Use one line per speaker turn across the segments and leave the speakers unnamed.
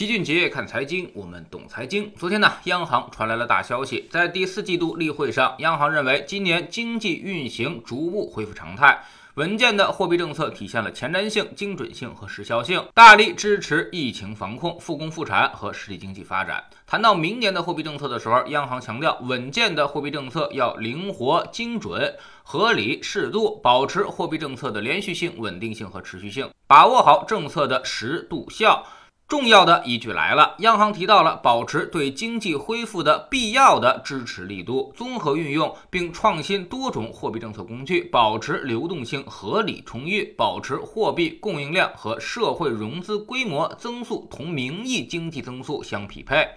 齐俊杰看财经，我们懂财经。昨天呢，央行传来了大消息，在第四季度例会上，央行认为今年经济运行逐步恢复常态，稳健的货币政策体现了前瞻性、精准性和时效性，大力支持疫情防控、复工复产和实体经济发展。谈到明年的货币政策的时候，央行强调，稳健的货币政策要灵活、精准、合理、适度，保持货币政策的连续性、稳定性和持续性，把握好政策的时度效。重要的依据来了，央行提到了保持对经济恢复的必要的支持力度，综合运用并创新多种货币政策工具，保持流动性合理充裕，保持货币供应量和社会融资规模增速同名义经济增速相匹配。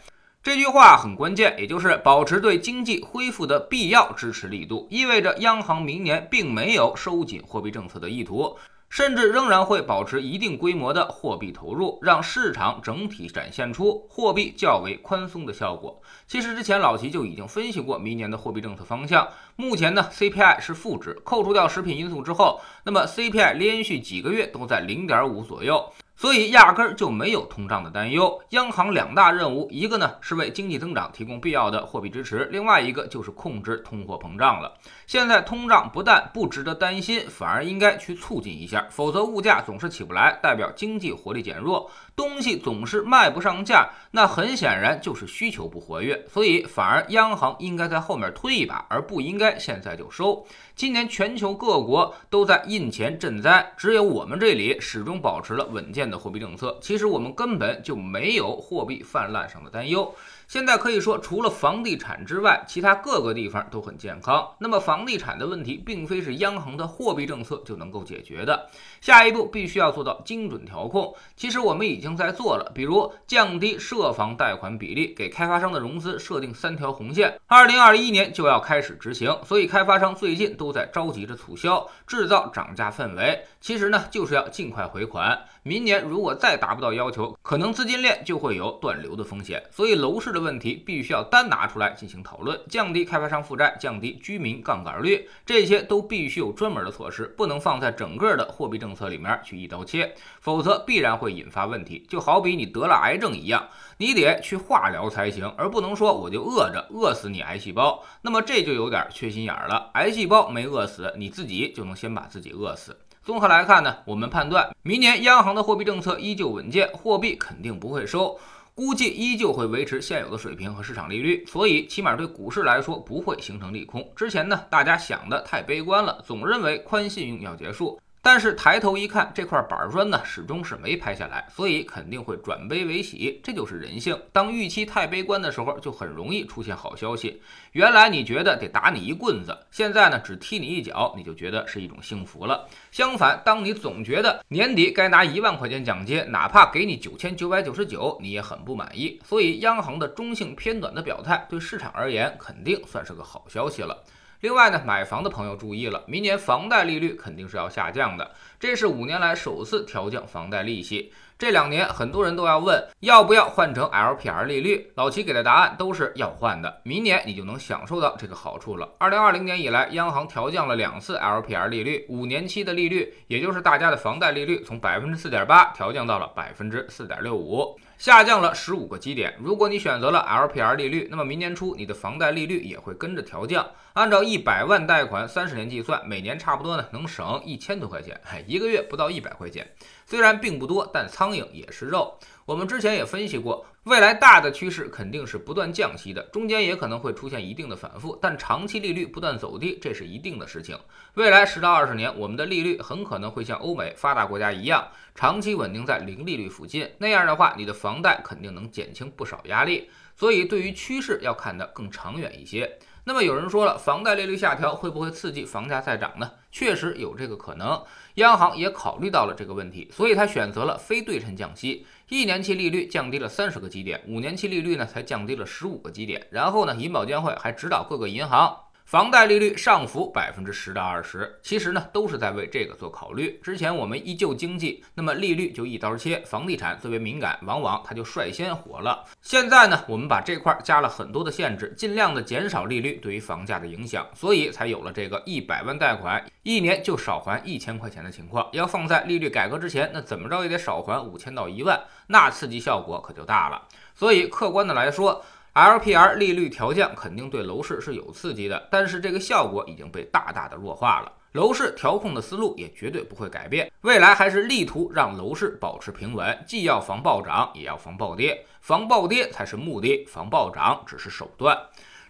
这句话很关键，也就是保持对经济恢复的必要支持力度，意味着央行明年并没有收紧货币政策的意图。甚至仍然会保持一定规模的货币投入，让市场整体展现出货币较为宽松的效果。其实之前老齐就已经分析过明年的货币政策方向。目前呢，CPI 是负值，扣除掉食品因素之后，那么 CPI 连续几个月都在零点五左右。所以压根儿就没有通胀的担忧。央行两大任务，一个呢是为经济增长提供必要的货币支持，另外一个就是控制通货膨胀了。现在通胀不但不值得担心，反而应该去促进一下，否则物价总是起不来，代表经济活力减弱，东西总是卖不上价，那很显然就是需求不活跃。所以反而央行应该在后面推一把，而不应该现在就收。今年全球各国都在印钱赈灾，只有我们这里始终保持了稳健的货币政策。其实我们根本就没有货币泛滥上的担忧。现在可以说，除了房地产之外，其他各个地方都很健康。那么，房地产的问题并非是央行的货币政策就能够解决的。下一步必须要做到精准调控。其实我们已已经在做了，比如降低涉房贷款比例，给开发商的融资设定三条红线，二零二一年就要开始执行。所以，开发商最近都在着急着促销，制造涨价氛围。其实呢，就是要尽快回款。明年如果再达不到要求，可能资金链就会有断流的风险。所以楼市的问题必须要单拿出来进行讨论，降低开发商负债，降低居民杠杆率，这些都必须有专门的措施，不能放在整个的货币政策里面去一刀切，否则必然会引发问题。就好比你得了癌症一样，你得去化疗才行，而不能说我就饿着饿死你癌细胞。那么这就有点缺心眼了，癌细胞没饿死，你自己就能先把自己饿死。综合来看呢，我们判断明年央行的货币政策依旧稳健，货币肯定不会收，估计依旧会维持现有的水平和市场利率，所以起码对股市来说不会形成利空。之前呢，大家想的太悲观了，总认为宽信用要结束。但是抬头一看，这块板砖呢，始终是没拍下来，所以肯定会转悲为喜，这就是人性。当预期太悲观的时候，就很容易出现好消息。原来你觉得得打你一棍子，现在呢只踢你一脚，你就觉得是一种幸福了。相反，当你总觉得年底该拿一万块钱奖金，哪怕给你九千九百九十九，你也很不满意。所以，央行的中性偏短的表态，对市场而言肯定算是个好消息了。另外呢，买房的朋友注意了，明年房贷利率肯定是要下降的，这是五年来首次调降房贷利息。这两年很多人都要问，要不要换成 LPR 利率？老齐给的答案都是要换的，明年你就能享受到这个好处了。二零二零年以来，央行调降了两次 LPR 利率，五年期的利率，也就是大家的房贷利率，从百分之四点八调降到了百分之四点六五。下降了十五个基点。如果你选择了 LPR 利率，那么明年初你的房贷利率也会跟着调降。按照一百万贷款三十年计算，每年差不多呢能省一千多块钱，一个月不到一百块钱。虽然并不多，但苍蝇也是肉。我们之前也分析过，未来大的趋势肯定是不断降息的，中间也可能会出现一定的反复，但长期利率不断走低，这是一定的事情。未来十到二十年，我们的利率很可能会像欧美发达国家一样，长期稳定在零利率附近。那样的话，你的房贷肯定能减轻不少压力。所以，对于趋势要看得更长远一些。那么有人说了，房贷利率下调会不会刺激房价再涨呢？确实有这个可能，央行也考虑到了这个问题，所以他选择了非对称降息，一年期利率降低了三十个基点，五年期利率呢才降低了十五个基点。然后呢，银保监会还指导各个银行房贷利率上浮百分之十到二十，其实呢都是在为这个做考虑。之前我们依旧经济，那么利率就一刀切，房地产最为敏感，往往它就率先火了。现在呢，我们把这块加了很多的限制，尽量的减少利率对于房价的影响，所以才有了这个一百万贷款一年就少还一千块钱的情况。要放在利率改革之前，那怎么着也得少还五千到一万，那刺激效果可就大了。所以客观的来说。LPR 利率调降肯定对楼市是有刺激的，但是这个效果已经被大大的弱化了。楼市调控的思路也绝对不会改变，未来还是力图让楼市保持平稳，既要防暴涨，也要防暴跌。防暴跌才是目的，防暴涨只是手段。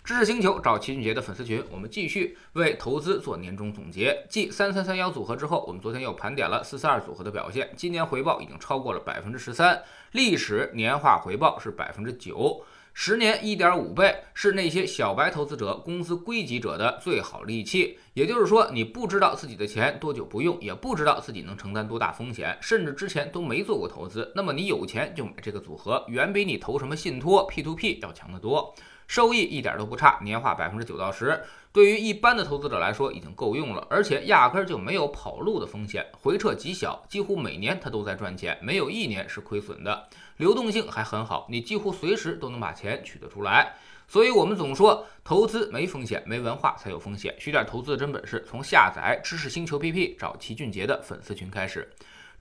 知识星球找齐俊杰的粉丝群，我们继续为投资做年终总结。继三三三幺组合之后，我们昨天又盘点了四四二组合的表现，今年回报已经超过了百分之十三，历史年化回报是百分之九。十年一点五倍是那些小白投资者、公司归集者的最好利器。也就是说，你不知道自己的钱多久不用，也不知道自己能承担多大风险，甚至之前都没做过投资，那么你有钱就买这个组合，远比你投什么信托、P to P 要强得多。收益一点都不差，年化百分之九到十，对于一般的投资者来说已经够用了，而且压根儿就没有跑路的风险，回撤极小，几乎每年它都在赚钱，没有一年是亏损的，流动性还很好，你几乎随时都能把钱取得出来。所以，我们总说投资没风险，没文化才有风险。学点投资的真本事，从下载知识星球 PP 找齐俊杰的粉丝群开始。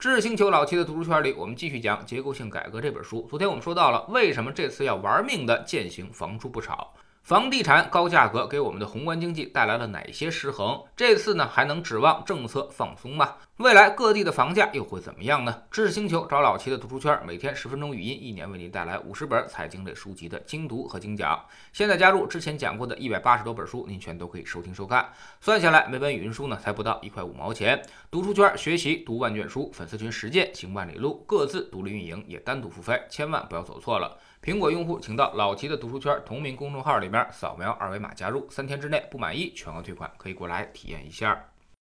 知识星球老七的读书圈里，我们继续讲《结构性改革》这本书。昨天我们说到了，为什么这次要玩命的践行房住不炒？房地产高价格给我们的宏观经济带来了哪些失衡？这次呢，还能指望政策放松吗？未来各地的房价又会怎么样呢？知识星球找老齐的读书圈，每天十分钟语音，一年为您带来五十本财经类书籍的精读和精讲。现在加入之前讲过的一百八十多本书，您全都可以收听收看。算下来，每本语音书呢，才不到一块五毛钱。读书圈学习读万卷书，粉丝群实践行万里路，各自独立运营，也单独付费，千万不要走错了。苹果用户请到老齐的读书圈同名公众号里面扫描二维码加入，三天之内不满意全额退款，可以过来体验一下。